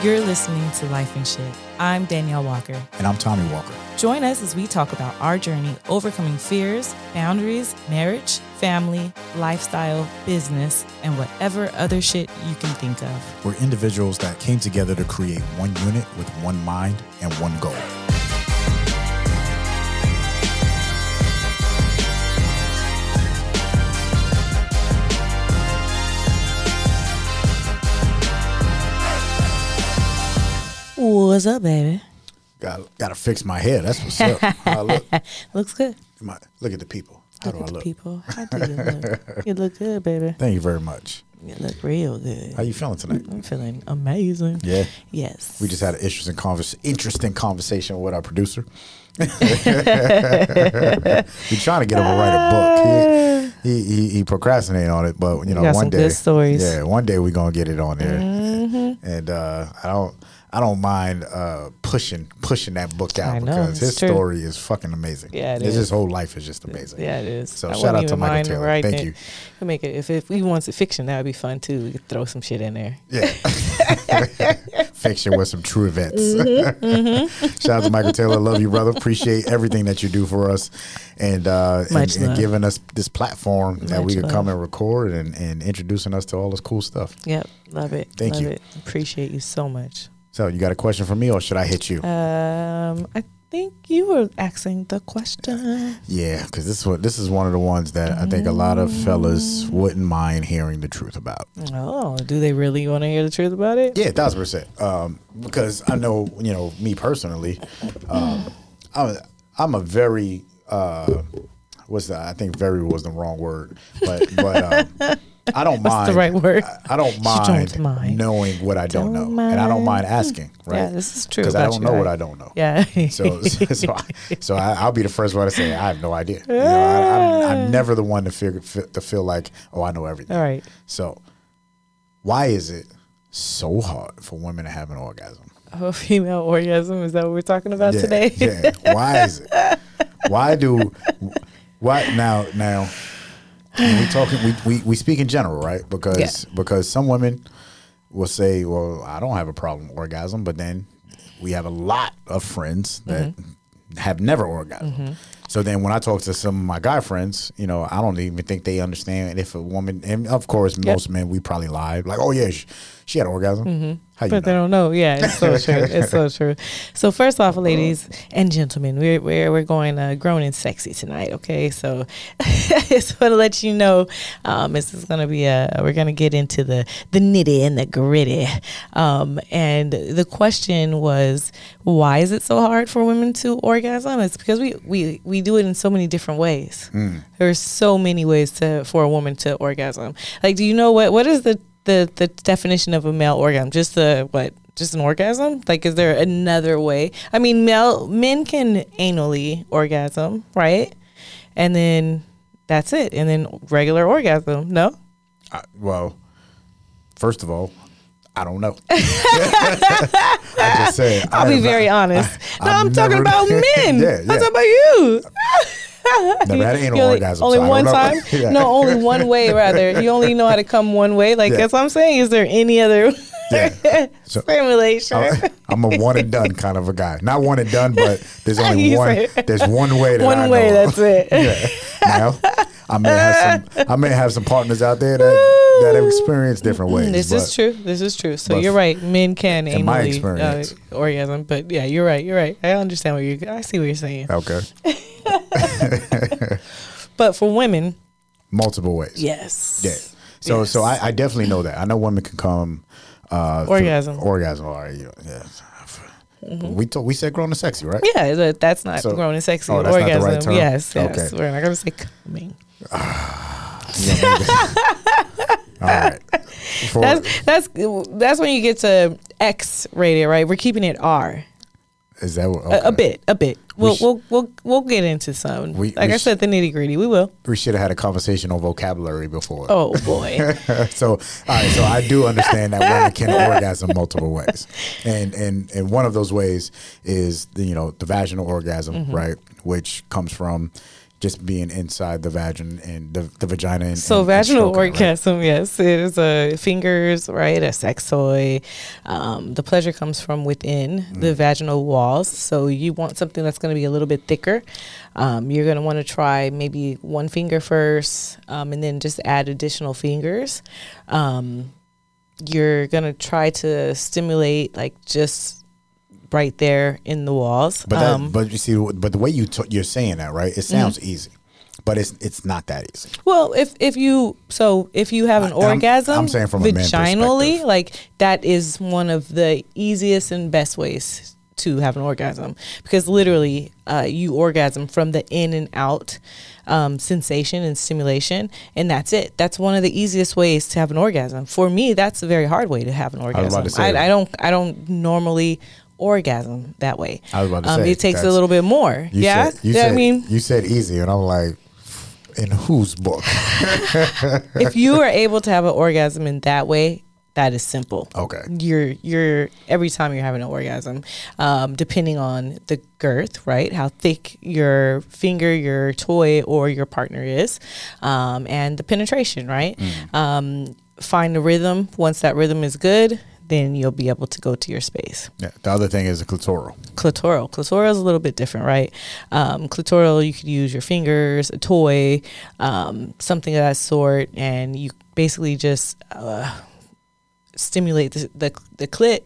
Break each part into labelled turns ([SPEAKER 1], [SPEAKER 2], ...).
[SPEAKER 1] You're listening to Life and Shit. I'm Danielle Walker.
[SPEAKER 2] And I'm Tommy Walker.
[SPEAKER 1] Join us as we talk about our journey overcoming fears, boundaries, marriage, family, lifestyle, business, and whatever other shit you can think of.
[SPEAKER 2] We're individuals that came together to create one unit with one mind and one goal.
[SPEAKER 1] What's up, baby?
[SPEAKER 2] Got got to fix my hair. That's what's up. How I look.
[SPEAKER 1] Looks good.
[SPEAKER 2] My, look at the people. How
[SPEAKER 1] look
[SPEAKER 2] do I look?
[SPEAKER 1] people. How do you look? you look good, baby.
[SPEAKER 2] Thank you very much.
[SPEAKER 1] You look real good.
[SPEAKER 2] How you feeling tonight?
[SPEAKER 1] I'm feeling amazing.
[SPEAKER 2] Yeah.
[SPEAKER 1] Yes.
[SPEAKER 2] We just had an interesting convers- interesting conversation with our producer. We're trying to get him to write a book. He, he, he, he procrastinated on it, but you know,
[SPEAKER 1] got
[SPEAKER 2] one day, yeah, one day we're gonna get it on there.
[SPEAKER 1] Mm-hmm.
[SPEAKER 2] And uh, I don't, I don't mind uh, pushing pushing that book out
[SPEAKER 1] know,
[SPEAKER 2] because his
[SPEAKER 1] true.
[SPEAKER 2] story is fucking amazing.
[SPEAKER 1] Yeah, it is.
[SPEAKER 2] his whole life is just amazing.
[SPEAKER 1] Yeah, it is.
[SPEAKER 2] So
[SPEAKER 1] I
[SPEAKER 2] shout out to Michael Taylor. Thank
[SPEAKER 1] it.
[SPEAKER 2] you.
[SPEAKER 1] We'll make it if if he wants it fiction, that would be fun too. We could throw some shit in there.
[SPEAKER 2] Yeah. Fiction with some true events.
[SPEAKER 1] Mm-hmm,
[SPEAKER 2] Shout out to Michael Taylor. Love you, brother. Appreciate everything that you do for us and uh and, and giving us this platform that we
[SPEAKER 1] Much
[SPEAKER 2] could come and record and, and introducing us to all this cool stuff.
[SPEAKER 1] Yep, love it.
[SPEAKER 2] Thank
[SPEAKER 1] love
[SPEAKER 2] you.
[SPEAKER 1] It. Appreciate you so much.
[SPEAKER 2] So you got a question for me or should I hit you?
[SPEAKER 1] Um, I think you were asking the question.
[SPEAKER 2] yeah, because this one this is one of the ones that I think a lot of fellas
[SPEAKER 1] Mm.
[SPEAKER 2] wouldn't mind hearing the truth about.
[SPEAKER 1] Oh, do they really want to hear the truth about it?
[SPEAKER 2] Yeah, thousand percent. Um, because I know, you know, me personally, um, I'm, a, I'm a very, uh, what's that? I think very was the wrong word, but but um, I don't
[SPEAKER 1] What's
[SPEAKER 2] mind.
[SPEAKER 1] the right word?
[SPEAKER 2] I, I don't
[SPEAKER 1] don't
[SPEAKER 2] mind,
[SPEAKER 1] mind.
[SPEAKER 2] knowing what I don't,
[SPEAKER 1] Don't
[SPEAKER 2] know, and I don't mind
[SPEAKER 1] mind.
[SPEAKER 2] asking. Right?
[SPEAKER 1] Yeah, this is true
[SPEAKER 2] Because I don't
[SPEAKER 1] you,
[SPEAKER 2] know what? I don't know.
[SPEAKER 1] Yeah.
[SPEAKER 2] So, so, I, so I, I'll be the first one to say I have no idea. You know, I, I'm, I'm ah. never the one to feel to feel like oh I know everything.
[SPEAKER 1] All right.
[SPEAKER 2] So, why is it so hard for women to have an orgasm?
[SPEAKER 1] Oh, female orgasm is that what we're talking about
[SPEAKER 2] yeah,
[SPEAKER 1] today?
[SPEAKER 2] yeah. Why is it? Why do? Why now? Now, we talking. We, we we speak in general, right? Because because some women will say, "Well, I don't have a problem with orgasm," but then we have a lot of friends that
[SPEAKER 1] Mm-hmm.
[SPEAKER 2] have never orgasmed. So then, when I talk to some of my guy friends, you know, I don't even think they understand if a woman, and of course, most men, we probably lie, like, "Oh yeah, she, she had orgasm." How
[SPEAKER 1] But they don't know. Yeah, it's so true. It's so true. So first off, ladies and gentlemen, we're we're we're going uh, grown and sexy tonight. Okay, so just want to let you know, um, this is gonna be a we're gonna get into the the nitty and the gritty. Um, and the question was, why is it so hard for women to orgasm? It's because we we we do it in so many different ways. There's so many ways to for a woman to orgasm. Like, do you know what what is the the the definition of a male orgasm? Just the what? Just an orgasm? Like, is there another way? I mean, male men can anally orgasm, right? And then that's it. And then regular orgasm. No.
[SPEAKER 2] I, well, first of all, I don't know. I just said.
[SPEAKER 1] I'll
[SPEAKER 2] I
[SPEAKER 1] be very
[SPEAKER 2] not-
[SPEAKER 1] honest. no,
[SPEAKER 2] I've
[SPEAKER 1] I'm talking about men.
[SPEAKER 2] Yeah,
[SPEAKER 1] I'm talking about you.
[SPEAKER 2] Never had an anal
[SPEAKER 1] only,
[SPEAKER 2] orgasm.
[SPEAKER 1] Only
[SPEAKER 2] so
[SPEAKER 1] one time?
[SPEAKER 2] Yeah.
[SPEAKER 1] No, only one way. Rather, you only know how to come one way. Like
[SPEAKER 2] Yeah.
[SPEAKER 1] that's what I'm saying. Is there any other
[SPEAKER 2] Yeah. So-
[SPEAKER 1] stimulation?
[SPEAKER 2] I- I'm a one and done kind of a guy. Not one and done, but there's only one.
[SPEAKER 1] say-
[SPEAKER 2] There's one way that
[SPEAKER 1] one
[SPEAKER 2] I
[SPEAKER 1] way.
[SPEAKER 2] know.
[SPEAKER 1] That's it.
[SPEAKER 2] yeah. Now, I may have some. I may have some partners out there that that have experienced different ways.
[SPEAKER 1] This
[SPEAKER 2] but
[SPEAKER 1] is true. This is true. So you're right. Men can
[SPEAKER 2] in my experience.
[SPEAKER 1] uh, orgasm, but yeah, you're right. You're right. I understand what you. I see what you're saying.
[SPEAKER 2] Okay.
[SPEAKER 1] But for women,
[SPEAKER 2] Multiple ways.
[SPEAKER 1] yes.
[SPEAKER 2] Yeah. So
[SPEAKER 1] Yes.
[SPEAKER 2] so I, I definitely know that. I know women can come uh
[SPEAKER 1] Orgasm.
[SPEAKER 2] Orgasm. All right. Yeah. yeah. We told, we said grown and sexy, right?
[SPEAKER 1] Yeah, that's not
[SPEAKER 2] So-
[SPEAKER 1] grown and sexy.
[SPEAKER 2] Oh, that's not the
[SPEAKER 1] orgasm.
[SPEAKER 2] right?
[SPEAKER 1] Yes, yes.
[SPEAKER 2] Okay.
[SPEAKER 1] We're not gonna say coming.
[SPEAKER 2] All right.
[SPEAKER 1] That's that's that's when you get to X rated, right? We're keeping it R.
[SPEAKER 2] is that what,
[SPEAKER 1] A, a bit, a bit. We'll
[SPEAKER 2] sh-
[SPEAKER 1] we'll we'll we'll get into some.
[SPEAKER 2] We-
[SPEAKER 1] like
[SPEAKER 2] we
[SPEAKER 1] I
[SPEAKER 2] sh-
[SPEAKER 1] said, the nitty gritty. We will.
[SPEAKER 2] We should have had a conversation on vocabulary before.
[SPEAKER 1] Oh boy.
[SPEAKER 2] so all right, so I do understand that women can orgasm multiple ways, and and and one of those ways is the, you know the vaginal orgasm,
[SPEAKER 1] Mm-hmm.
[SPEAKER 2] right, which comes from just being inside the vagina and the, the vagina. And,
[SPEAKER 1] so
[SPEAKER 2] and,
[SPEAKER 1] vaginal
[SPEAKER 2] and it, right?
[SPEAKER 1] orgasm, yes, it is a fingers, right? A sex toy. Um, the pleasure comes from within
[SPEAKER 2] Mm.
[SPEAKER 1] the vaginal walls. So you want something that's going to be a little bit thicker. Um, you're going to want to try maybe one finger first, um, and then just add additional fingers. Um, you're going to try to stimulate like just right there in the walls.
[SPEAKER 2] But that,
[SPEAKER 1] Um,
[SPEAKER 2] but you see, but the way you t- you're saying that, right? It sounds easy, but it's it's not that easy.
[SPEAKER 1] Well, if if you so if you have an
[SPEAKER 2] I- and I'm-
[SPEAKER 1] orgasm,
[SPEAKER 2] I'm saying from
[SPEAKER 1] vaginally, like that is one of the easiest and best ways to have an orgasm because literally uh, you orgasm from the in and out um, sensation and stimulation, and that's it. That's one of the easiest ways to have an orgasm. For me, that's a very hard way to have an orgasm.
[SPEAKER 2] say
[SPEAKER 1] I. I don't I don't normally orgasm that way.
[SPEAKER 2] I was about to
[SPEAKER 1] um,
[SPEAKER 2] say,
[SPEAKER 1] it takes a little bit more.
[SPEAKER 2] You
[SPEAKER 1] yeah,
[SPEAKER 2] said, you
[SPEAKER 1] Yeah,
[SPEAKER 2] said,
[SPEAKER 1] I mean.
[SPEAKER 2] you said easy, and I'm like, in whose book?
[SPEAKER 1] if you are able to have an orgasm in that way, that is simple.
[SPEAKER 2] Okay.
[SPEAKER 1] You're you're every time you're having an orgasm, um, depending on the girth, right? How thick your finger, your toy, or your partner is, um, and the penetration, right?
[SPEAKER 2] Mm.
[SPEAKER 1] Um, find the rhythm. Once that rhythm is good, then you'll be able to go to your space
[SPEAKER 2] Yeah. The other thing is a clitoral.
[SPEAKER 1] clitoral. Clitoral is a little bit different, right? Um, clitoral, you could use your fingers, a toy, um, something of that sort, and you basically just uh, stimulate the, the the clit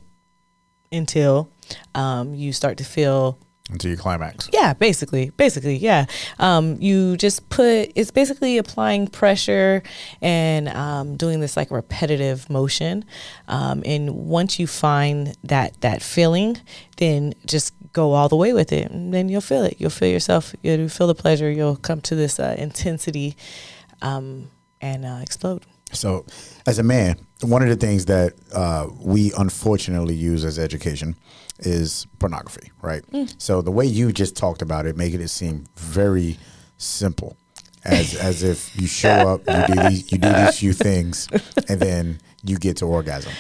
[SPEAKER 1] until um, you start to feel
[SPEAKER 2] until you climax.
[SPEAKER 1] yeah, basically, basically, yeah. Um, you just put it's basically applying pressure and um, doing this like repetitive motion. Um, and once you find that that feeling, then just go all the way with it, and then you'll feel it. You'll feel yourself. You'll feel the pleasure. You'll come to this uh, intensity um, and uh, explode.
[SPEAKER 2] So, as a man, one of the things that uh, we unfortunately use as education is pornography, right? Hmm. So the way you just talked about it, making it seem very simple, as as if you show up, you do these, you do these few things, and then you get to orgasm.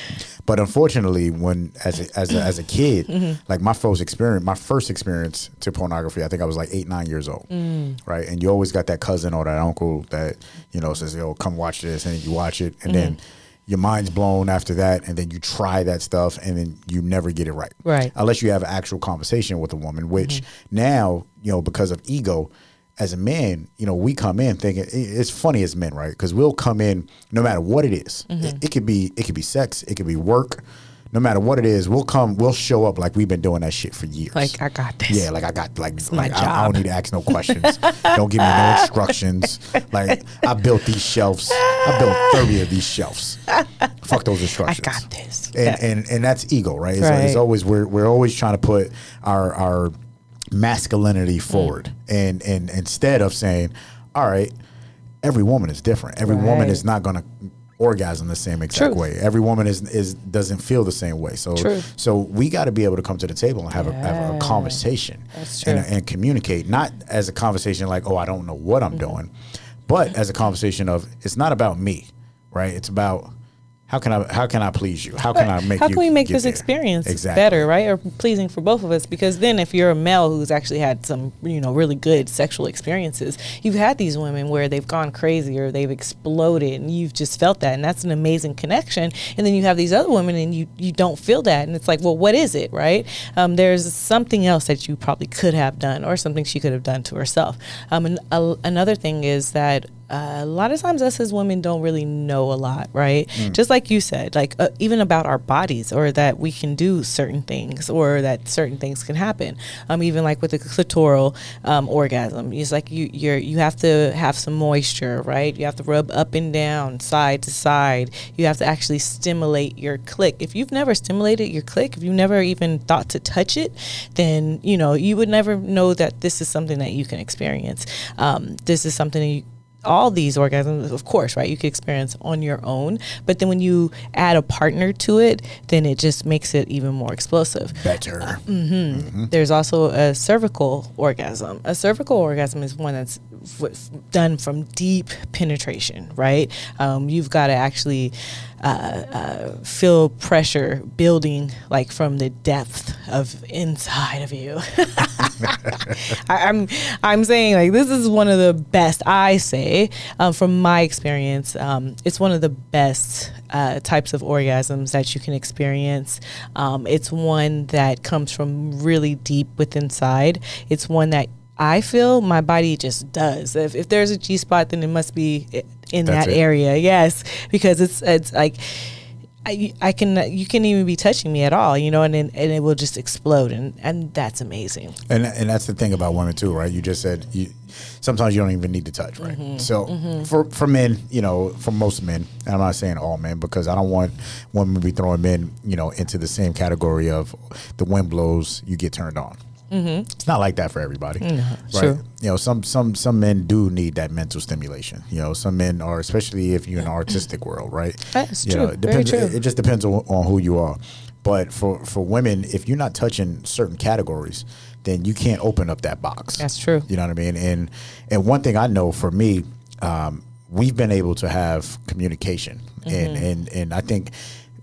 [SPEAKER 2] But unfortunately, when as a, as a, as a kid, mm-hmm. like my first experience, my first experience to pornography, I think I was like eight nine years old, mm. right? And you always got that cousin or that uncle that you know says, "Yo, come watch this," and you watch it, and mm-hmm. then your mind's blown after that, and then you try that stuff, and then you never get it right,
[SPEAKER 1] Right.
[SPEAKER 2] Unless you have an actual conversation with a woman, which mm-hmm. now you know because of ego. As a man, you know, we come in thinking it's funny as men, right? Because we'll come in no matter what it is. Mm-hmm. It, it could be it could be sex, it could be work. No matter what it is, we'll come, we'll show up like we've been doing that shit for years.
[SPEAKER 1] Like I got this.
[SPEAKER 2] Yeah, like I got like, like I, I don't need to ask no questions. don't give me no instructions. Like I built these shelves. I built thirty of these shelves. Fuck those
[SPEAKER 1] I
[SPEAKER 2] instructions.
[SPEAKER 1] got this.
[SPEAKER 2] And,
[SPEAKER 1] Yeah.
[SPEAKER 2] and and that's ego, right? It's,
[SPEAKER 1] Right.
[SPEAKER 2] it's always we're we're always trying to put our our masculinity
[SPEAKER 1] Mm.
[SPEAKER 2] forward, and and instead of saying, all right, every woman is different. Every woman is not going to orgasm the same exact
[SPEAKER 1] True.
[SPEAKER 2] way. Every woman is is doesn't feel the same way. So
[SPEAKER 1] True.
[SPEAKER 2] so we got to be able to come to the table and have, a, have a conversation and, and communicate, not as a conversation like, oh, I don't know what I'm
[SPEAKER 1] Mm-hmm.
[SPEAKER 2] doing, but as a conversation of it's not about me, right? It's about how can I how can I please you? How can I make
[SPEAKER 1] How can we make this
[SPEAKER 2] there?
[SPEAKER 1] experience
[SPEAKER 2] exactly.
[SPEAKER 1] better, right, or pleasing for both of us? Because then, if you're a male who's actually had some, you know, really good sexual experiences, you've had these women where they've gone crazy or they've exploded, and you've just felt that, and that's an amazing connection. And then you have these other women, and you you don't feel that, and it's like, well, what is it, right? Um, there's something else that you probably could have done, or something she could have done to herself. Um, and a, another thing is that uh, a lot of times us as women don't really know a lot, right? Just like you said, like uh, even about our bodies, or that we can do certain things, or that certain things can happen. Um, even like with the clitoral um, orgasm, it's like you you're you have to have some moisture, right? You have to rub up and down, side to side. You have to actually stimulate your clit. If you've never stimulated your clit, if you've never even thought to touch it, then you know you would never know that this is something that you can experience. Um, this is something that you all these orgasms, of course, right? You could experience on your own, but then when you add a partner to it, then it just makes it even more explosive.
[SPEAKER 2] better. Mm-hmm. Mm-hmm.
[SPEAKER 1] There's also a cervical orgasm. A cervical orgasm is one that's done from deep penetration, right? Um, you've got to actually uh, uh, feel pressure building like from the depth of inside of you. I, am I'm, I'm saying like this is one of the best. I say um, from my experience, um, it's one of the best uh, types of orgasms that you can experience. Um, it's one that comes from really deep within inside. It's one that I feel my body just does. If, if there's a G spot, then it must be in That's that it. area. Yes, because it's it's like I, I can you can even be touching me at all, you know, and and it will just explode, and and that's amazing.
[SPEAKER 2] And and that's the thing about women too, right? You just said you sometimes you don't even need to touch, right? Mm-hmm. So mm-hmm. for for men, you know, for most men, I'm not saying all men because I don't want women to be throwing men, you know, into the same category of the wind blows, you get turned on. Mm-hmm. It's not like that for everybody, no, right? True. You know, some some some men do need that mental stimulation. You know, some men are, especially if you're in the artistic world, right?
[SPEAKER 1] That's
[SPEAKER 2] you
[SPEAKER 1] true.
[SPEAKER 2] Know, it depends.
[SPEAKER 1] Very true.
[SPEAKER 2] It, it just depends on, on who you are. But for for women, if you're not touching certain categories, then you can't open up that box.
[SPEAKER 1] That's true.
[SPEAKER 2] You know what I mean? And and one thing I know for me, um, we've been able to have communication, mm-hmm. and and and I think,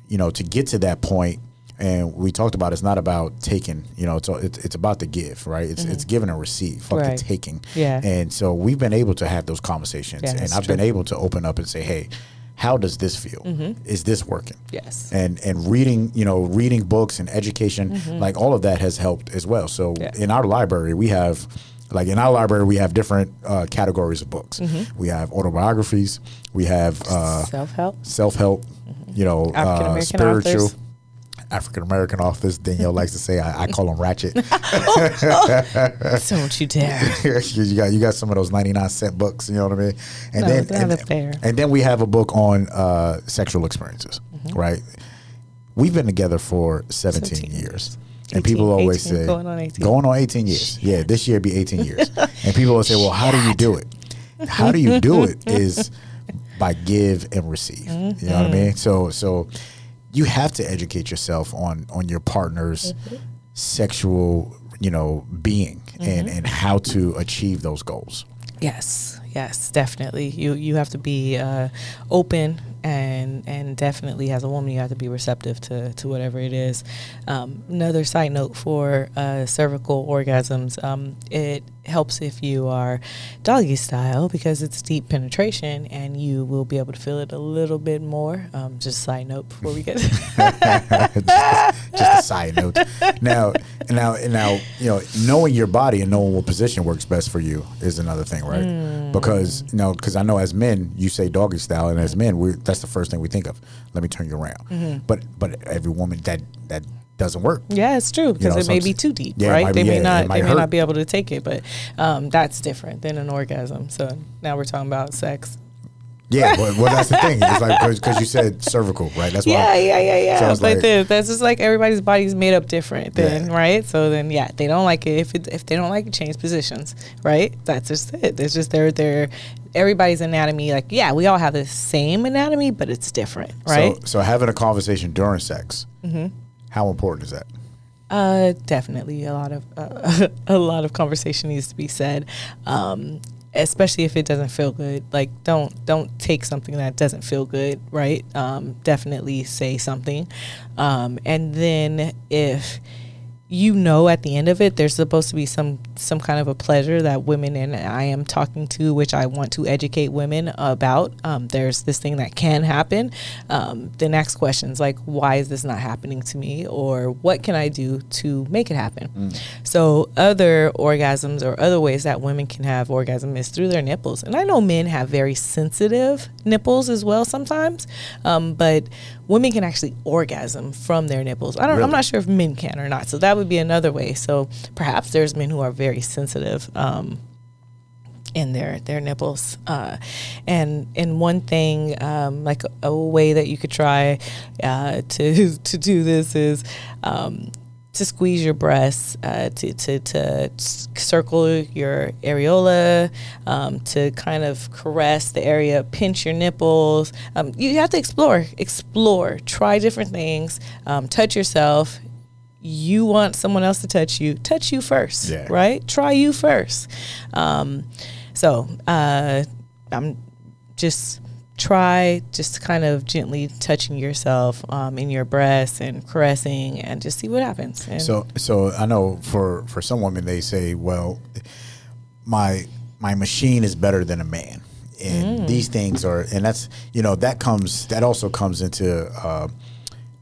[SPEAKER 2] you know, to get to that point and we talked about it's not about taking you know it's it's, it's about the give right it's mm-hmm. it's giving and receive fuck right. the taking
[SPEAKER 1] yeah
[SPEAKER 2] and so we've been able to have those conversations yeah, and I've true. been able to open up and say hey how does this feel mm-hmm. is this working
[SPEAKER 1] yes
[SPEAKER 2] and and reading you know reading books and education mm-hmm. like all of that has helped as well so yeah. in our library we have like in our library we have different uh, categories of books mm-hmm. we have autobiographies we have uh,
[SPEAKER 1] self-help
[SPEAKER 2] self-help mm-hmm. you know uh, spiritual authors African American office. Danielle likes to say I, I call them ratchet.
[SPEAKER 1] Don't you dare!
[SPEAKER 2] you got you got some of those ninety nine cent books. You know what I mean? And no, then and, fair. and then we have a book on uh, sexual experiences. Mm-hmm. Right? We've been together for seventeen, 17 years. 18, and people always say going on 18. Going on 18 years. Shit. Yeah, this year be 18 years. and people will say, "Well, how do you do it?" How do you do it is by give and receive. Mm-hmm. You know what I mean? So so you have to educate yourself on on your partner's mm-hmm. sexual you know being mm-hmm. and and how to achieve those goals
[SPEAKER 1] yes yes definitely you you have to be uh, open and and definitely as a woman you have to be receptive to to whatever it is um, another side note for uh, cervical orgasms um, it helps if you are doggy style because it's deep penetration and you will be able to feel it a little bit more. Um, just a side note before we get
[SPEAKER 2] just, just, a side note. Now, now, now, you know, knowing your body and knowing what position works best for you is another thing, right? Mm. Because you know, because I know as men, you say doggy style, and as men, we that's the first thing we think of. Let me turn you around. Mm-hmm. But but every woman that that doesn't work.
[SPEAKER 1] Yeah, it's true because you know, it may be too deep, yeah, right? They be, may yeah, not they may not be able to take it, but um, that's different than an orgasm. So now we're talking about sex.
[SPEAKER 2] Yeah, well, well, that's the thing. It's like because you said cervical, right? That's
[SPEAKER 1] why. Yeah, yeah, yeah, yeah. So but like, then, that's just like everybody's body's made up different, then, yeah. right? So then, yeah, they don't like it. If it, if they don't like it, change positions, right? That's just it. It's just their their everybody's anatomy. Like, yeah, we all have the same anatomy, but it's different, right?
[SPEAKER 2] So, so having a conversation during sex. Mm-hmm how important is that?
[SPEAKER 1] Uh, definitely a lot of uh, a lot of conversation needs to be said, um, especially if it doesn't feel good. Like don't don't take something that doesn't feel good, right? Um, definitely say something, um, and then if you know at the end of it there's supposed to be some some kind of a pleasure that women and I am talking to which I want to educate women about. Um, there's this thing that can happen. Um, the next question is like why is this not happening to me? Or what can I do to make it happen? Mm. so other orgasms or other ways that women can have orgasm is through their nipples. And I know men have very sensitive nipples as well sometimes. Um, but women can actually orgasm from their nipples. I don't. Really? I'm not sure if men can or not. So that would be another way. So perhaps there's men who are very sensitive. Um, in their their nipples uh, and and one thing um, like a, a, way that you could try uh, to to do this is um, to squeeze your breasts, uh, to, to, to circle your areola, um, to kind of caress the area, pinch your nipples. Um, you have to explore, explore, try different things, um, touch yourself. You want someone else to touch you, touch you first, yeah. right? Try you first. Um, so uh, I'm just try just kind of gently touching yourself um, in your breast and caressing and just see what happens. And
[SPEAKER 2] So, so I know for for some women they say, well, my my machine is better than a man, and
[SPEAKER 1] Mm.
[SPEAKER 2] these things are, and that's you know that comes that also comes into. Uh,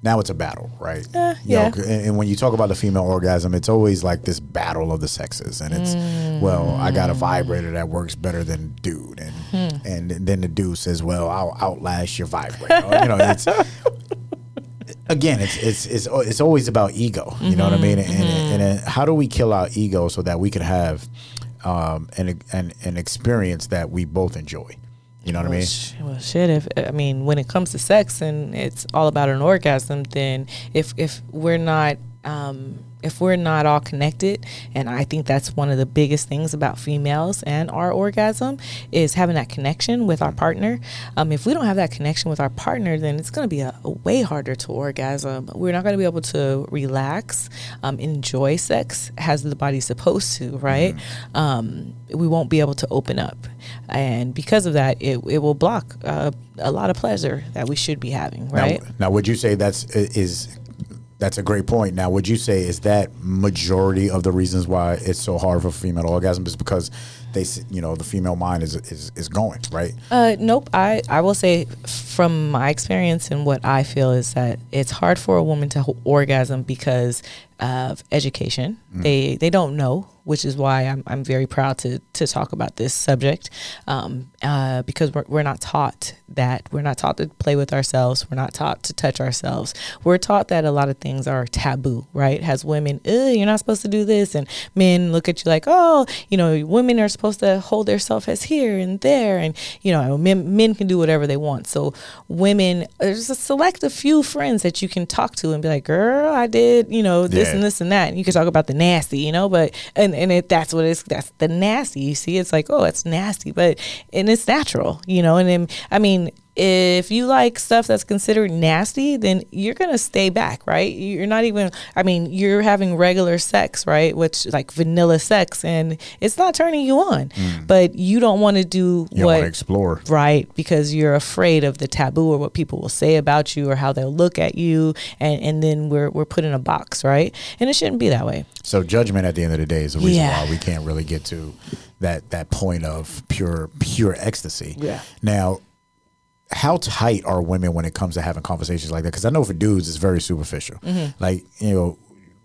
[SPEAKER 2] now it's a battle, right?
[SPEAKER 1] Uh,
[SPEAKER 2] You know,
[SPEAKER 1] yeah.
[SPEAKER 2] c- and, and when you talk about the female orgasm, it's always like this battle of the sexes, and it's well, I got a
[SPEAKER 1] Mm.
[SPEAKER 2] vibrator that works better than dude, and
[SPEAKER 1] Hmm.
[SPEAKER 2] and then the dude says, well, I'll outlast your vibrator. You know, it's again, it's it's it's it's always about ego. You know what I mean? And, and, and how do we kill our ego so that we can have um, an, an an experience that we both enjoy? You know what I mean?
[SPEAKER 1] sh- well, shit. If I mean, when it comes to sex and it's all about an orgasm, then if if we're not um, if we're not all connected, and I think that's one of the biggest things about females and our orgasm is having that connection with our partner. Um, if we don't have that connection with our partner, then it's going to be a, a way harder to orgasm. We're not going to be able to relax, um, enjoy sex as the body's supposed to, right? Um, we won't be able to open up, and because of that, it, it will block uh, a lot of pleasure that we should be having, right?
[SPEAKER 2] Now, now, would you say that's is that's a great point. Now, would you say is that majority of the reasons why it's so hard for female orgasm is because they, you know, the female mind is is, is going right?
[SPEAKER 1] Uh, nope. I, I will say from my experience and what I feel is that it's hard for a woman to orgasm because of education. They they don't know, which is why I'm, I'm very proud to to talk about this subject um, uh, because we're, we're not taught that we're not taught to play with ourselves. We're not taught to touch ourselves. We're taught that a lot of things are taboo, right? As women, you're not supposed to do this, and men look at you like, oh, you know, women are supposed to hold themselves as here and there, and you know, men men can do whatever they want. So women, there's a select a few friends that you can talk to and be like, girl, I did, you know, this
[SPEAKER 2] Yeah.
[SPEAKER 1] and this and that, and you can talk about the nasty, you know, but and and it, that's what it's that's the nasty. You see, it's like, oh, it's nasty, but and it's natural, you know, and then I mean if you like stuff that's considered nasty, then you're gonna stay back, right? You're not even. I mean, you're having regular sex, right? Which like vanilla sex, and it's not turning you on, mm. but you don't want to do
[SPEAKER 2] You
[SPEAKER 1] what
[SPEAKER 2] to explore.
[SPEAKER 1] right because you're afraid of the taboo or what people will say about you or how they'll look at you, and and then we're we're put in a box, right? And it shouldn't be that way.
[SPEAKER 2] So judgment at the end of the day is the reason
[SPEAKER 1] Yeah.
[SPEAKER 2] why we can't really get to that that point of pure pure ecstasy.
[SPEAKER 1] Yeah.
[SPEAKER 2] Now, how tight are women when it comes to having conversations like that? Because I know for dudes it's very superficial.
[SPEAKER 1] Mm-hmm.
[SPEAKER 2] Like you know,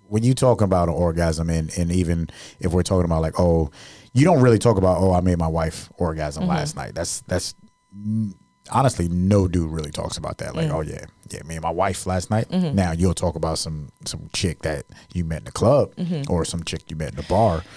[SPEAKER 2] when you talk about an orgasm, and and even if we're talking about like oh, you don't really talk about oh I made my wife orgasm
[SPEAKER 1] Mm-hmm.
[SPEAKER 2] last night. That's that's honestly no dude really talks about that.
[SPEAKER 1] Mm.
[SPEAKER 2] Like oh yeah yeah me and my wife last night.
[SPEAKER 1] Mm-hmm.
[SPEAKER 2] Now you'll talk about some some chick that you met in the club or some chick you met in the bar.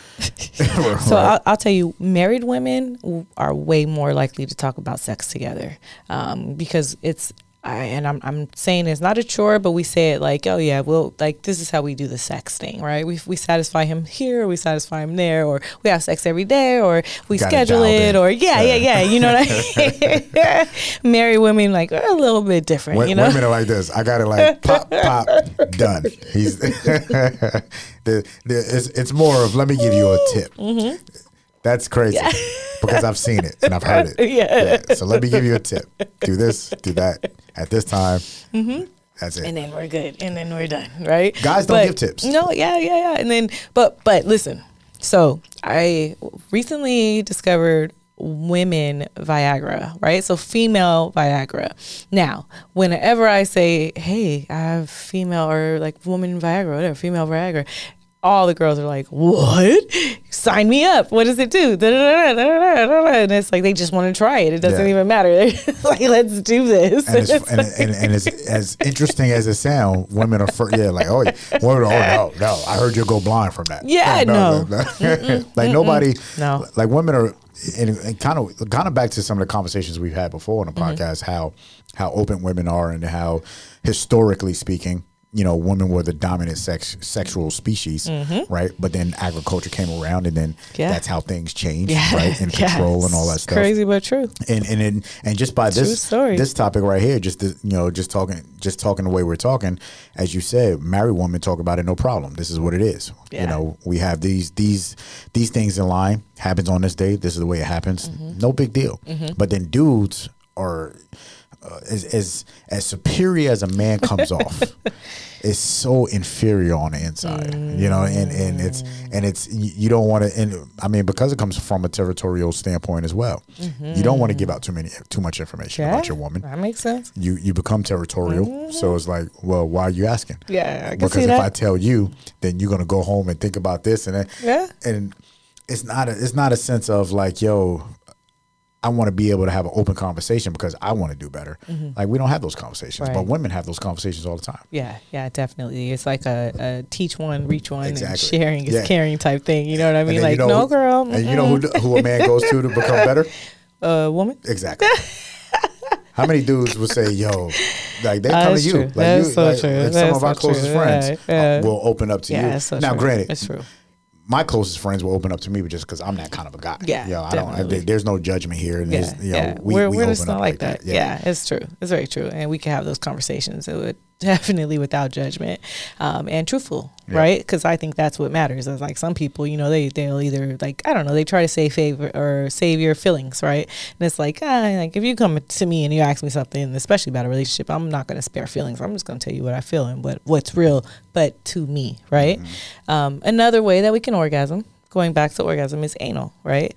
[SPEAKER 1] So I'll, I'll tell you, married women are way more likely to talk about sex together um, because it's. I, and I'm, I'm saying it's not a chore, but we say it like, oh yeah, well, like this is how we do the sex thing, right? We, we satisfy him here, or we satisfy him there, or we have sex every day, or we
[SPEAKER 2] Got
[SPEAKER 1] schedule
[SPEAKER 2] dialed
[SPEAKER 1] it, or yeah, yeah, yeah. You know what I mean? married women like are a little bit different, you know?
[SPEAKER 2] Women are like this. I got it like pop, pop, done. He's the, the, it's, it's more of let me give you a tip. Mm-hmm. That's crazy because I've seen it and I've heard it.
[SPEAKER 1] Yeah.
[SPEAKER 2] So let me give you a tip. Do this, do that at this time. Mm-hmm. That's it.
[SPEAKER 1] and then we're good and then we're done right
[SPEAKER 2] Guys don't
[SPEAKER 1] But-
[SPEAKER 2] give tips.
[SPEAKER 1] no yeah yeah yeah and then but but listen so i recently discovered women viagra right so female viagra now whenever i say hey i have female or like woman viagra whatever female viagra all the girls are like, "What? Sign me up! What does it do?" And it's like they just want to try it. It doesn't
[SPEAKER 2] Yeah.
[SPEAKER 1] even matter. like, let's do this.
[SPEAKER 2] and, it's, and, and, and as, as interesting as it sounds, women are fir- yeah like oh yeah, women oh no no I heard you go blind from that
[SPEAKER 1] Yeah, no.
[SPEAKER 2] like nobody
[SPEAKER 1] No.
[SPEAKER 2] like women are and, kind of kind of back to some of the conversations we've had before on the
[SPEAKER 1] Mm-hmm.
[SPEAKER 2] podcast how how open women are and how historically speaking you know women were the dominant sex sexual species right but then agriculture came around and then
[SPEAKER 1] Mm-hmm. Yeah.
[SPEAKER 2] that's how things changed
[SPEAKER 1] Yeah.
[SPEAKER 2] right and
[SPEAKER 1] Yeah.
[SPEAKER 2] control and all that stuff
[SPEAKER 1] Crazy but true.
[SPEAKER 2] and and and, and just by
[SPEAKER 1] True
[SPEAKER 2] this
[SPEAKER 1] story.
[SPEAKER 2] this topic right here, just the, you know, just talking, just talking the way we're talking, as you said, married women talk about it, no problem. This is what it is. You know, we have these these these things in line. Happens on this day. This is the way it happens.
[SPEAKER 1] Mm-hmm.
[SPEAKER 2] No big deal. But then dudes are uh, as, as as superior as a man comes off is so inferior on the inside you know and and it's and it's you, don't want to and i mean because it comes from a territorial standpoint as well you don't want to give out too many too much information about your woman
[SPEAKER 1] That makes sense.
[SPEAKER 2] you you become territorial so it's like well why are you asking
[SPEAKER 1] Yeah, I
[SPEAKER 2] because if
[SPEAKER 1] that.
[SPEAKER 2] I tell you, then you're gonna go home and think about this and that.
[SPEAKER 1] Yeah.
[SPEAKER 2] And it's not a, it's not a sense of like, yo, I want to be able to have an open conversation because I want to do better. Like we don't have those conversations, but
[SPEAKER 1] Mm-hmm.
[SPEAKER 2] Women have those conversations all the time.
[SPEAKER 1] Yeah, yeah, definitely. It's like a, a teach one, reach one, and sharing is
[SPEAKER 2] Yeah.
[SPEAKER 1] caring type thing. You know what I mean? Like,
[SPEAKER 2] you know
[SPEAKER 1] no, girl,
[SPEAKER 2] And you know who who a man goes to to become better?
[SPEAKER 1] a woman.
[SPEAKER 2] Exactly. How many dudes would say, "Yo, like they come to you,
[SPEAKER 1] true.
[SPEAKER 2] like
[SPEAKER 1] That's
[SPEAKER 2] you,
[SPEAKER 1] so
[SPEAKER 2] like,
[SPEAKER 1] true.
[SPEAKER 2] like some of our
[SPEAKER 1] so
[SPEAKER 2] closest
[SPEAKER 1] true.
[SPEAKER 2] friends
[SPEAKER 1] Right. Yeah.
[SPEAKER 2] uh, will open up to
[SPEAKER 1] Yeah,
[SPEAKER 2] you."
[SPEAKER 1] so
[SPEAKER 2] now,
[SPEAKER 1] true.
[SPEAKER 2] granted,
[SPEAKER 1] It's true.
[SPEAKER 2] My closest friends will open up to me but just because I'm that kind of a guy.
[SPEAKER 1] Yeah,
[SPEAKER 2] Yo, I don't.
[SPEAKER 1] definitely.
[SPEAKER 2] there's no judgment here, and
[SPEAKER 1] Yeah,
[SPEAKER 2] you know,
[SPEAKER 1] yeah.
[SPEAKER 2] we,
[SPEAKER 1] we're
[SPEAKER 2] we
[SPEAKER 1] we're
[SPEAKER 2] open
[SPEAKER 1] just
[SPEAKER 2] up
[SPEAKER 1] not like that. Yeah. it's true. It's very true, and we can have those conversations. It would definitely without judgment, um, and truthful,
[SPEAKER 2] Yeah.
[SPEAKER 1] right? Because I think that's what matters. Is like some people, you know, they they'll either like I don't know, they try to save favor or save your feelings, right? And it's like ah, like if you come to me and you ask me something, especially about a relationship, I'm not going to spare feelings. I'm just going to tell you what I feel and what what's real, but to me, right?
[SPEAKER 2] Mm-hmm.
[SPEAKER 1] Um, another way that we can orgasm. Going back to orgasm is anal, right?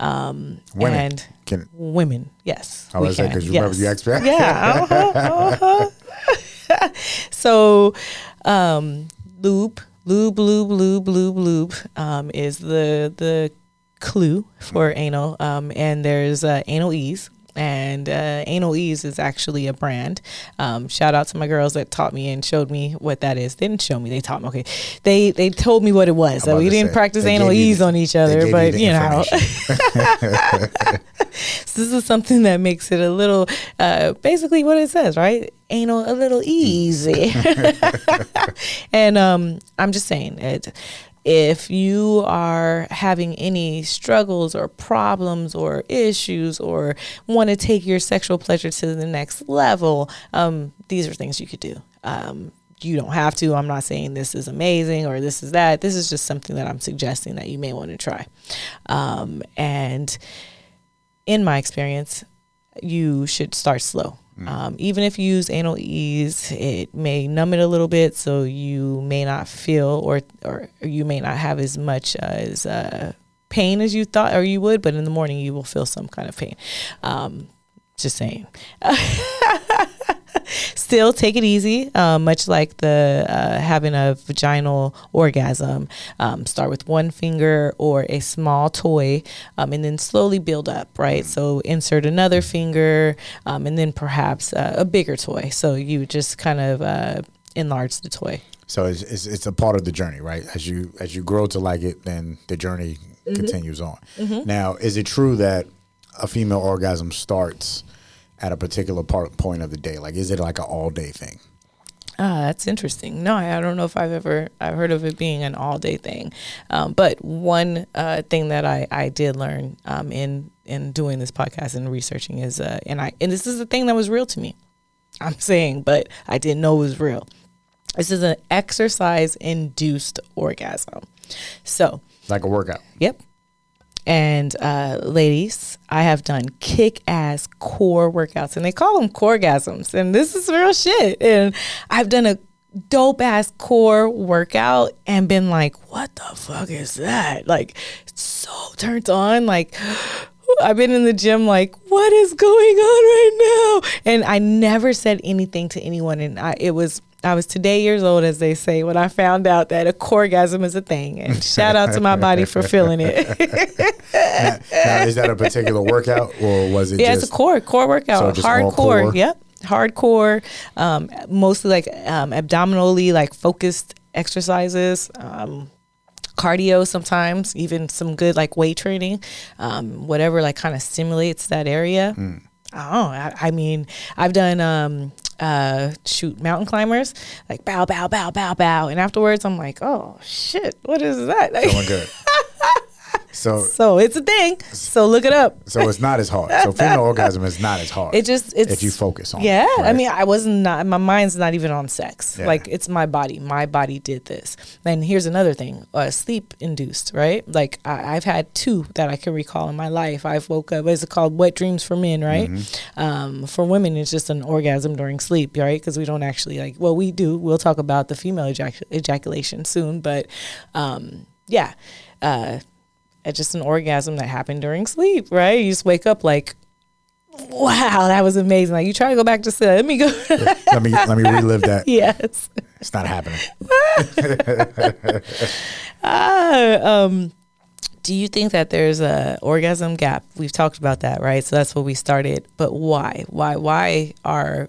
[SPEAKER 1] Um,
[SPEAKER 2] Women
[SPEAKER 1] and
[SPEAKER 2] can.
[SPEAKER 1] Women, yes.
[SPEAKER 2] I
[SPEAKER 1] we can.
[SPEAKER 2] because you remember you asked.
[SPEAKER 1] Yeah. uh-huh, uh-huh. so, um, lube, lube, lube, lube, lube, lube um, is the the clue for anal. Um, and there's uh, anal ease. And uh, Anal Ease is actually a brand. Um, shout out to my girls that taught me and showed me what that is. They didn't show me; they taught me. Okay, they they told me what it was. So we didn't
[SPEAKER 2] say,
[SPEAKER 1] practice Anal Ease
[SPEAKER 2] the-
[SPEAKER 1] on each other, but
[SPEAKER 2] the
[SPEAKER 1] you know, so this is something that makes it a little, uh, basically what it says, right? Anal, a little easy. and um, I'm just saying, it, if you are having any struggles or problems or issues or want to take your sexual pleasure to the next level, um, these are things you could do. Um, you don't have to. I'm not saying this is amazing or this is that. This is just something that I'm suggesting that you may want to try. Um, and in my experience, you should start slow. Um, even if you use anal ease, it may numb it a little bit, so you may not feel or or you may not have as much as uh, pain as you thought or you would. But in the morning, you will feel some kind of pain. Um, just saying. Still, take it easy. Uh, much like the uh, having a vaginal orgasm, um, start with one finger or a small toy, um, and then slowly build up. Right. So insert another finger, um, and then perhaps uh, a bigger toy. So you just kind of uh, enlarge the toy.
[SPEAKER 2] So it's, it's it's a part of the journey, right? As you as you grow to like it, then the journey
[SPEAKER 1] Mm-hmm.
[SPEAKER 2] continues on. Now, is it true that a female orgasm starts at a particular part point of the day? Like, is it like an all day thing?
[SPEAKER 1] Ah, that's interesting. No, I I don't know if I've ever I've heard of it being an all day thing, um, but one uh, thing that I, I did learn um, in in doing this podcast and researching is uh, and I and this is the thing that was real to me. I'm saying, but I didn't know it was real. This is an exercise induced orgasm. So
[SPEAKER 2] Like a workout?
[SPEAKER 1] Yep. And uh, ladies, I have done kick ass core workouts, and they call them coregasms. And this is real shit. And I've done a dope ass core workout and been like, what the fuck is that? Like, so turned on. Like, I've been in the gym like, what is going on right now? And I never said anything to anyone. And I, it was, I was today years old, as they say, when I found out that a coregasm is a thing. And shout out to my body for feeling it.
[SPEAKER 2] now, now, is that a particular workout or was it
[SPEAKER 1] yeah,
[SPEAKER 2] just
[SPEAKER 1] it's a core, core workout.
[SPEAKER 2] all
[SPEAKER 1] Hardcore.
[SPEAKER 2] core?
[SPEAKER 1] Yep. Hardcore. Um, mostly like um, abdominally, like focused exercises. Um, cardio sometimes even some good like weight training um, whatever like kind of stimulates that area. I don't know. I, I mean, I've done um uh shoot mountain climbers like bow bow bow bow bow, and afterwards I'm like, oh shit, what is that? Like,
[SPEAKER 2] feeling good? So
[SPEAKER 1] so it's a thing. So look it up.
[SPEAKER 2] So it's not as hard. So female orgasm is not as hard.
[SPEAKER 1] It just it's
[SPEAKER 2] if you focus on.
[SPEAKER 1] Yeah,
[SPEAKER 2] it,
[SPEAKER 1] I mean, I wasn't my mind's not even on sex.
[SPEAKER 2] Yeah.
[SPEAKER 1] Like it's my body. My body did this. And here's another thing: uh, sleep induced. Right? Like I, I've had two that I can recall in my life. I've woke up. Is it called? Wet dreams for men. Right?
[SPEAKER 2] Mm-hmm.
[SPEAKER 1] Um, for women, it's just an orgasm during sleep. Right? Because we don't actually like. Well, we do. We'll talk about the female ejac- ejaculation soon, but um, yeah. Uh, it's just an orgasm that happened during sleep, right? You just wake up like, wow, that was amazing. Like you try to go back to sleep. Let me go.
[SPEAKER 2] let me let me relive that.
[SPEAKER 1] yes.
[SPEAKER 2] It's not happening.
[SPEAKER 1] Ah, um, do you think that there's a orgasm gap? We've talked about that, right? So that's what we started. But why? Why? Why are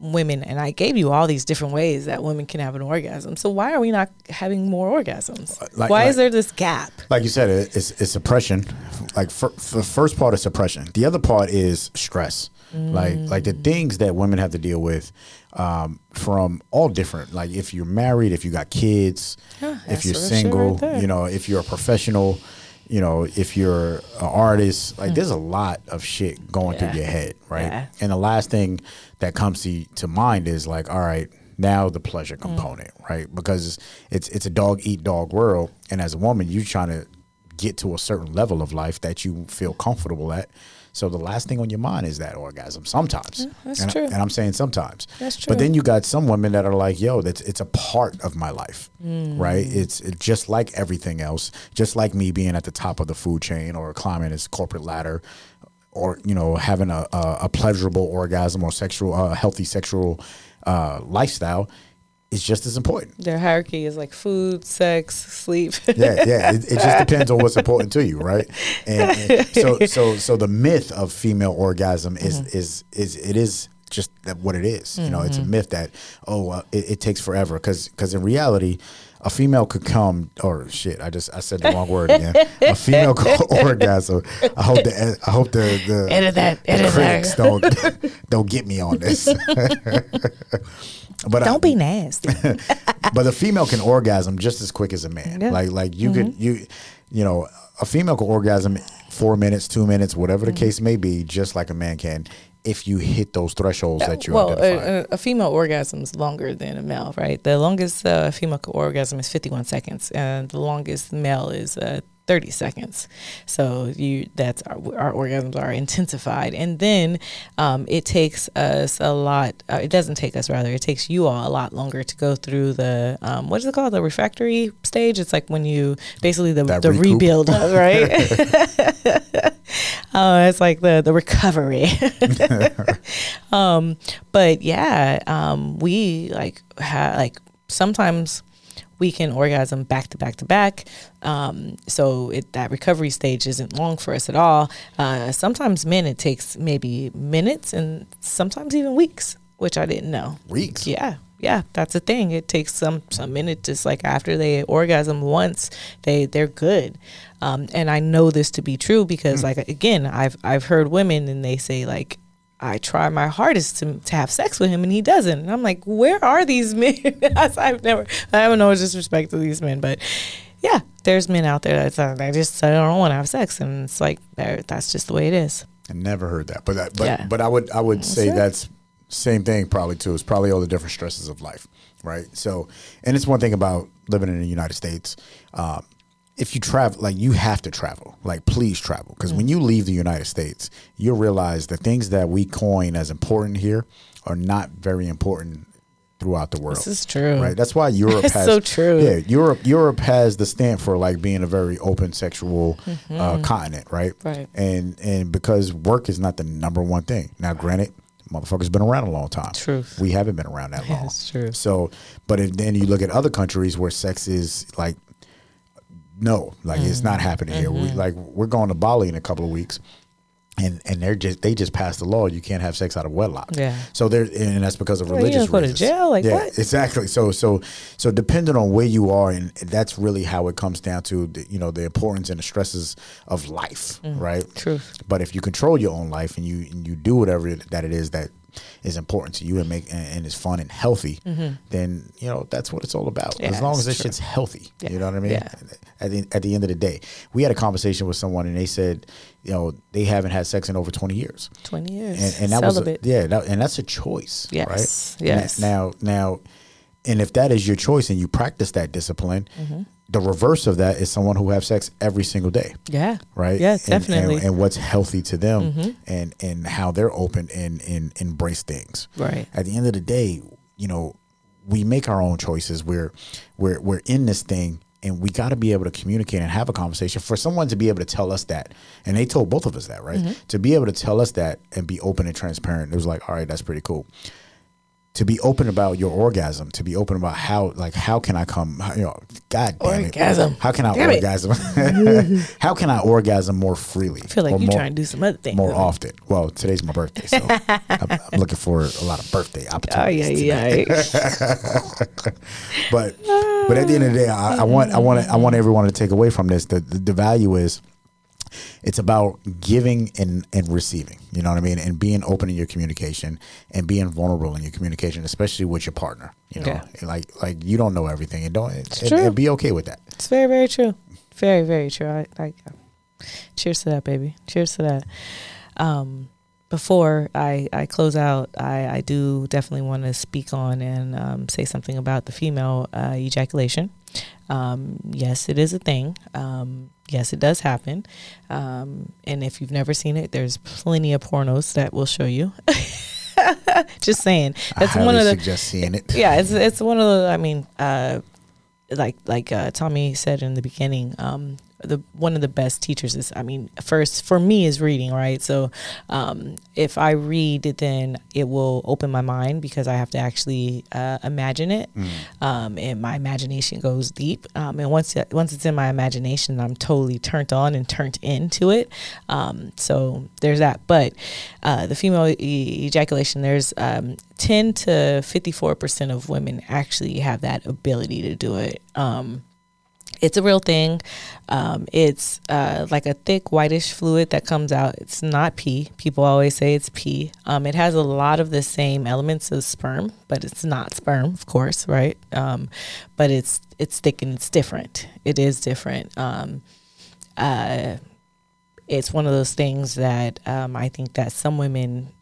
[SPEAKER 1] women? And I gave you all these different ways that women can have an orgasm. So why are we not having more orgasms?
[SPEAKER 2] Like-
[SPEAKER 1] why
[SPEAKER 2] like-
[SPEAKER 1] is there this gap?
[SPEAKER 2] Like you said, it's it's suppression. Like for, the first part is suppression. The other part is stress. Like like the things that women have to deal with um, from all different. Like if you're married, if you got kids, if you're single,
[SPEAKER 1] right
[SPEAKER 2] you know, if you're a professional, you know, if you're an artist. Like there's a lot of shit going.
[SPEAKER 1] Yeah.
[SPEAKER 2] through your head, right?
[SPEAKER 1] Yeah.
[SPEAKER 2] And the last thing that comes to to mind is like, all right, now the pleasure
[SPEAKER 1] Mm.
[SPEAKER 2] component, right? Because it's it's a dog eat dog world, and as a woman, you're trying to get to a certain level of life that you feel comfortable at. So the last thing on your mind is that orgasm. Sometimes,
[SPEAKER 1] that's
[SPEAKER 2] and,
[SPEAKER 1] true.
[SPEAKER 2] and I'm saying sometimes.
[SPEAKER 1] That's true.
[SPEAKER 2] But then you got some women that are like, "Yo, that's it's a part of my life,
[SPEAKER 1] Mm.
[SPEAKER 2] right? It's it, just like everything else, just like me being at the top of the food chain or climbing this corporate ladder, or you know having a a, a pleasurable orgasm or sexual uh, healthy sexual uh, lifestyle is just as important.
[SPEAKER 1] Their hierarchy is like food, sex, sleep.
[SPEAKER 2] yeah, yeah. It, it just depends on what's important to you, right? And, and so, so, so the myth of female orgasm is
[SPEAKER 1] Mm-hmm.
[SPEAKER 2] is is it is just that what it is. You know, it's a myth that oh, uh, it, it takes forever because because in reality. A female could come, or shit. I just I said the wrong word again. A female could orgasm. I hope the I hope the the,
[SPEAKER 1] Edit that,
[SPEAKER 2] the
[SPEAKER 1] edit that.
[SPEAKER 2] critics don't don't get me on this. but
[SPEAKER 1] Don't be nasty.
[SPEAKER 2] but the female can orgasm just as quick as a man.
[SPEAKER 1] Yeah. Mm-hmm.
[SPEAKER 2] Like like you could you you know a female can orgasm four minutes, two minutes, whatever
[SPEAKER 1] Mm-hmm.
[SPEAKER 2] the case may be, just like a man can if you hit those thresholds that you
[SPEAKER 1] well,
[SPEAKER 2] identify.
[SPEAKER 1] a, a, a female orgasm is longer than a male, right? The longest uh, female orgasm is 51 seconds, and the longest male is uh, 30 seconds. So you that's our, our orgasms are intensified, and then um, it takes us a lot. Uh, it doesn't take us rather. It takes you all a lot longer to go through the um, what is it called? The refractory stage. It's like when you basically the
[SPEAKER 2] That
[SPEAKER 1] the
[SPEAKER 2] recoup.
[SPEAKER 1] rebuild, right? Oh, it's like the the recovery. um, but yeah, um, we like ha- like sometimes we can orgasm back to back to back. Um, so it, that recovery stage isn't long for us at all. Uh, sometimes men it takes maybe minutes and sometimes even weeks, which I didn't know.
[SPEAKER 2] Weeks?
[SPEAKER 1] Yeah. Yeah, that's a thing. It takes some some minutes. Just like after they orgasm once, they they're good. Um, and I know this to be true because, like again, I've I've heard women and they say like, I try my hardest to to have sex with him and he doesn't. And I'm like, where are these men? I've never. I have no disrespect to these men, but yeah, there's men out there that's uh, they just I don't want to have sex, and it's like that's just the way it is.
[SPEAKER 2] I never heard that, but that, but
[SPEAKER 1] Yeah.
[SPEAKER 2] but I would I would say
[SPEAKER 1] it.
[SPEAKER 2] that's same thing probably too. It's probably all the different stresses of life, right? So, and it's one thing about living in the United States. Um, if you travel, like you have to travel, like please travel, because when you leave the United States, you'll realize the things that we coin as important here are not very important throughout the world.
[SPEAKER 1] This is true.
[SPEAKER 2] Right. That's why Europe
[SPEAKER 1] It's
[SPEAKER 2] has
[SPEAKER 1] so true.
[SPEAKER 2] Yeah, Europe Europe has the stamp for like being a very open sexual uh, continent, right?
[SPEAKER 1] Mm-hmm. Right.
[SPEAKER 2] And and because work is not the number one thing. Now, granted, motherfuckers been around a long time.
[SPEAKER 1] Truth.
[SPEAKER 2] We haven't been around that long.
[SPEAKER 1] That's true.
[SPEAKER 2] So, but if, then you look at other countries where sex is like, no, like it's
[SPEAKER 1] Mm-hmm.
[SPEAKER 2] not happening here. We like we're going to Bali in a couple of weeks. And, and they're just they just passed the law you can't have sex out of wedlock.
[SPEAKER 1] Yeah.
[SPEAKER 2] So there and that's because of
[SPEAKER 1] Well, you
[SPEAKER 2] religious
[SPEAKER 1] gonna go to jail? Like,
[SPEAKER 2] yeah,
[SPEAKER 1] what?
[SPEAKER 2] exactly. So so so depending on where you are, and that's really how it comes down to the, you know the importance and the stresses of life, right?
[SPEAKER 1] Mm. Truth.
[SPEAKER 2] But if you control your own life and you and you do whatever that it is that is important to you and make and, and is fun and healthy, then you know that's what it's all about.
[SPEAKER 1] Mm-hmm. Yeah,
[SPEAKER 2] as long as
[SPEAKER 1] it's
[SPEAKER 2] this
[SPEAKER 1] true.
[SPEAKER 2] shit's healthy,
[SPEAKER 1] Yeah.
[SPEAKER 2] you know what I mean.
[SPEAKER 1] Yeah.
[SPEAKER 2] At the at the end of the day, we had a conversation with someone and they said, you know, they haven't had sex in over twenty years,
[SPEAKER 1] Twenty years.
[SPEAKER 2] and, and that
[SPEAKER 1] Celibate.
[SPEAKER 2] was a, yeah, that, and that's a choice,
[SPEAKER 1] Yes,
[SPEAKER 2] right?
[SPEAKER 1] yes.
[SPEAKER 2] Now now, and if that is your choice and you practice that discipline.
[SPEAKER 1] Mm-hmm.
[SPEAKER 2] The reverse of that is someone who have sex every single day
[SPEAKER 1] yeah.
[SPEAKER 2] right?
[SPEAKER 1] Yeah,
[SPEAKER 2] And-
[SPEAKER 1] definitely. Mm-hmm.
[SPEAKER 2] And, and what's healthy to them, and and how they're open and and embrace things.
[SPEAKER 1] Right.
[SPEAKER 2] At the end of the day, you know, we make our own choices. We're we're we're in this thing. And we got to be able to communicate and have a conversation. For someone to be able to tell us that, and they told both of us that, right?
[SPEAKER 1] Mm-hmm.
[SPEAKER 2] To be able to tell us that and be open and transparent, it was like, all right, that's pretty cool to be open about your orgasm, to be open about how, like, how can I come, you know, God damn
[SPEAKER 1] Orgasm.
[SPEAKER 2] it. How can I
[SPEAKER 1] Damn
[SPEAKER 2] orgasm? Mm-hmm. how can I orgasm more freely?
[SPEAKER 1] I feel like
[SPEAKER 2] or
[SPEAKER 1] you
[SPEAKER 2] more,
[SPEAKER 1] trying to do some other things.
[SPEAKER 2] more often. Well, today's my birthday, so I'm, I'm looking for a lot of birthday opportunities.
[SPEAKER 1] Oh
[SPEAKER 2] yeah,
[SPEAKER 1] yeah.
[SPEAKER 2] But but at the end of the day, I, I want I want I want everyone to take away from this. The, the the value is it's about giving and and receiving. You know what I mean? And being open in your communication and being vulnerable in your communication, especially with your partner. You know,
[SPEAKER 1] Yeah.
[SPEAKER 2] like like you don't know everything, and don't and,
[SPEAKER 1] true.
[SPEAKER 2] and be okay with that.
[SPEAKER 1] It's very, very true. Very, very true. I, I cheers to that, baby. Cheers to that. Um, before I, I close out, I, I do definitely want to speak on and um, say something about the female uh, ejaculation. Um, yes, it is a thing. Um, yes, it does happen. Um, and if you've never seen it, there's plenty of pornos that will show you. Just saying. That's
[SPEAKER 2] I
[SPEAKER 1] one of the
[SPEAKER 2] suggest seeing it.
[SPEAKER 1] yeah it's it's one of the i mean uh like like uh tommy said in the beginning um the one of the best teachers is i mean first for me is reading right? So um if i read then it will open my mind because i have to actually uh, imagine it. Um and my imagination goes deep. Um and once it, once it's in my imagination i'm totally turned on and turned into it. Um so there's that. But uh the female e- ejaculation there's um 10 to 54% of women actually have that ability to do it. Um it's a real thing. Um, it's uh, like a thick whitish fluid that comes out. It's not pee. People always say it's pee. Um, it has a lot of the same elements as sperm, but it's not sperm, of course, right? Um, but it's it's thick and it's different. It is different. Um, uh, it's one of those things that um, I think that some women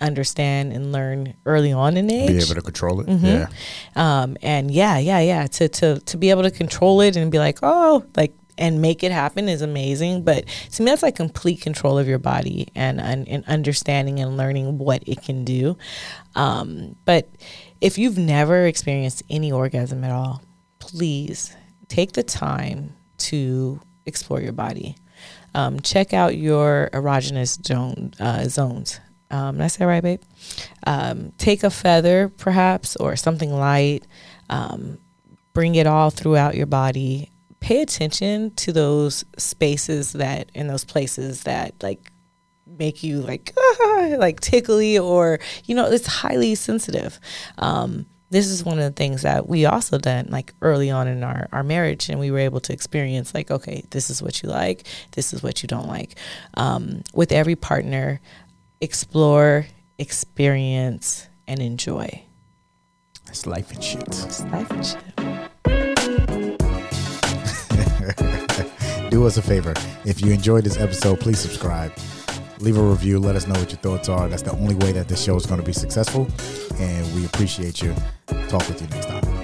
[SPEAKER 1] understand and learn early on in age
[SPEAKER 2] Be able to control it.
[SPEAKER 1] Mm-hmm.
[SPEAKER 2] Yeah.
[SPEAKER 1] um and yeah yeah yeah to to to be able to control it and be like oh like and make it happen is amazing but to me that's like complete control of your body and and, and understanding and learning what it can do um but if you've never experienced any orgasm at all please take the time to explore your body um, check out your erogenous zone, uh, zones um, I say right, babe? Um, take a feather, perhaps, or something light. Um, bring it all throughout your body. Pay attention to those spaces that in those places that like make you like like tickly or you know it's highly sensitive. Um, this is one of the things that we also done like early on in our, our marriage and we were able to experience like okay this is what you like this is what you don't like um, with every partner explore, experience, and enjoy.
[SPEAKER 2] It's life and shit.
[SPEAKER 1] It's life and shit.
[SPEAKER 2] Do us a favor. If you enjoyed this episode, please subscribe. Leave a review. Let us know what your thoughts are. That's the only way that this show is going to be successful. And we appreciate you. Talk with you next time.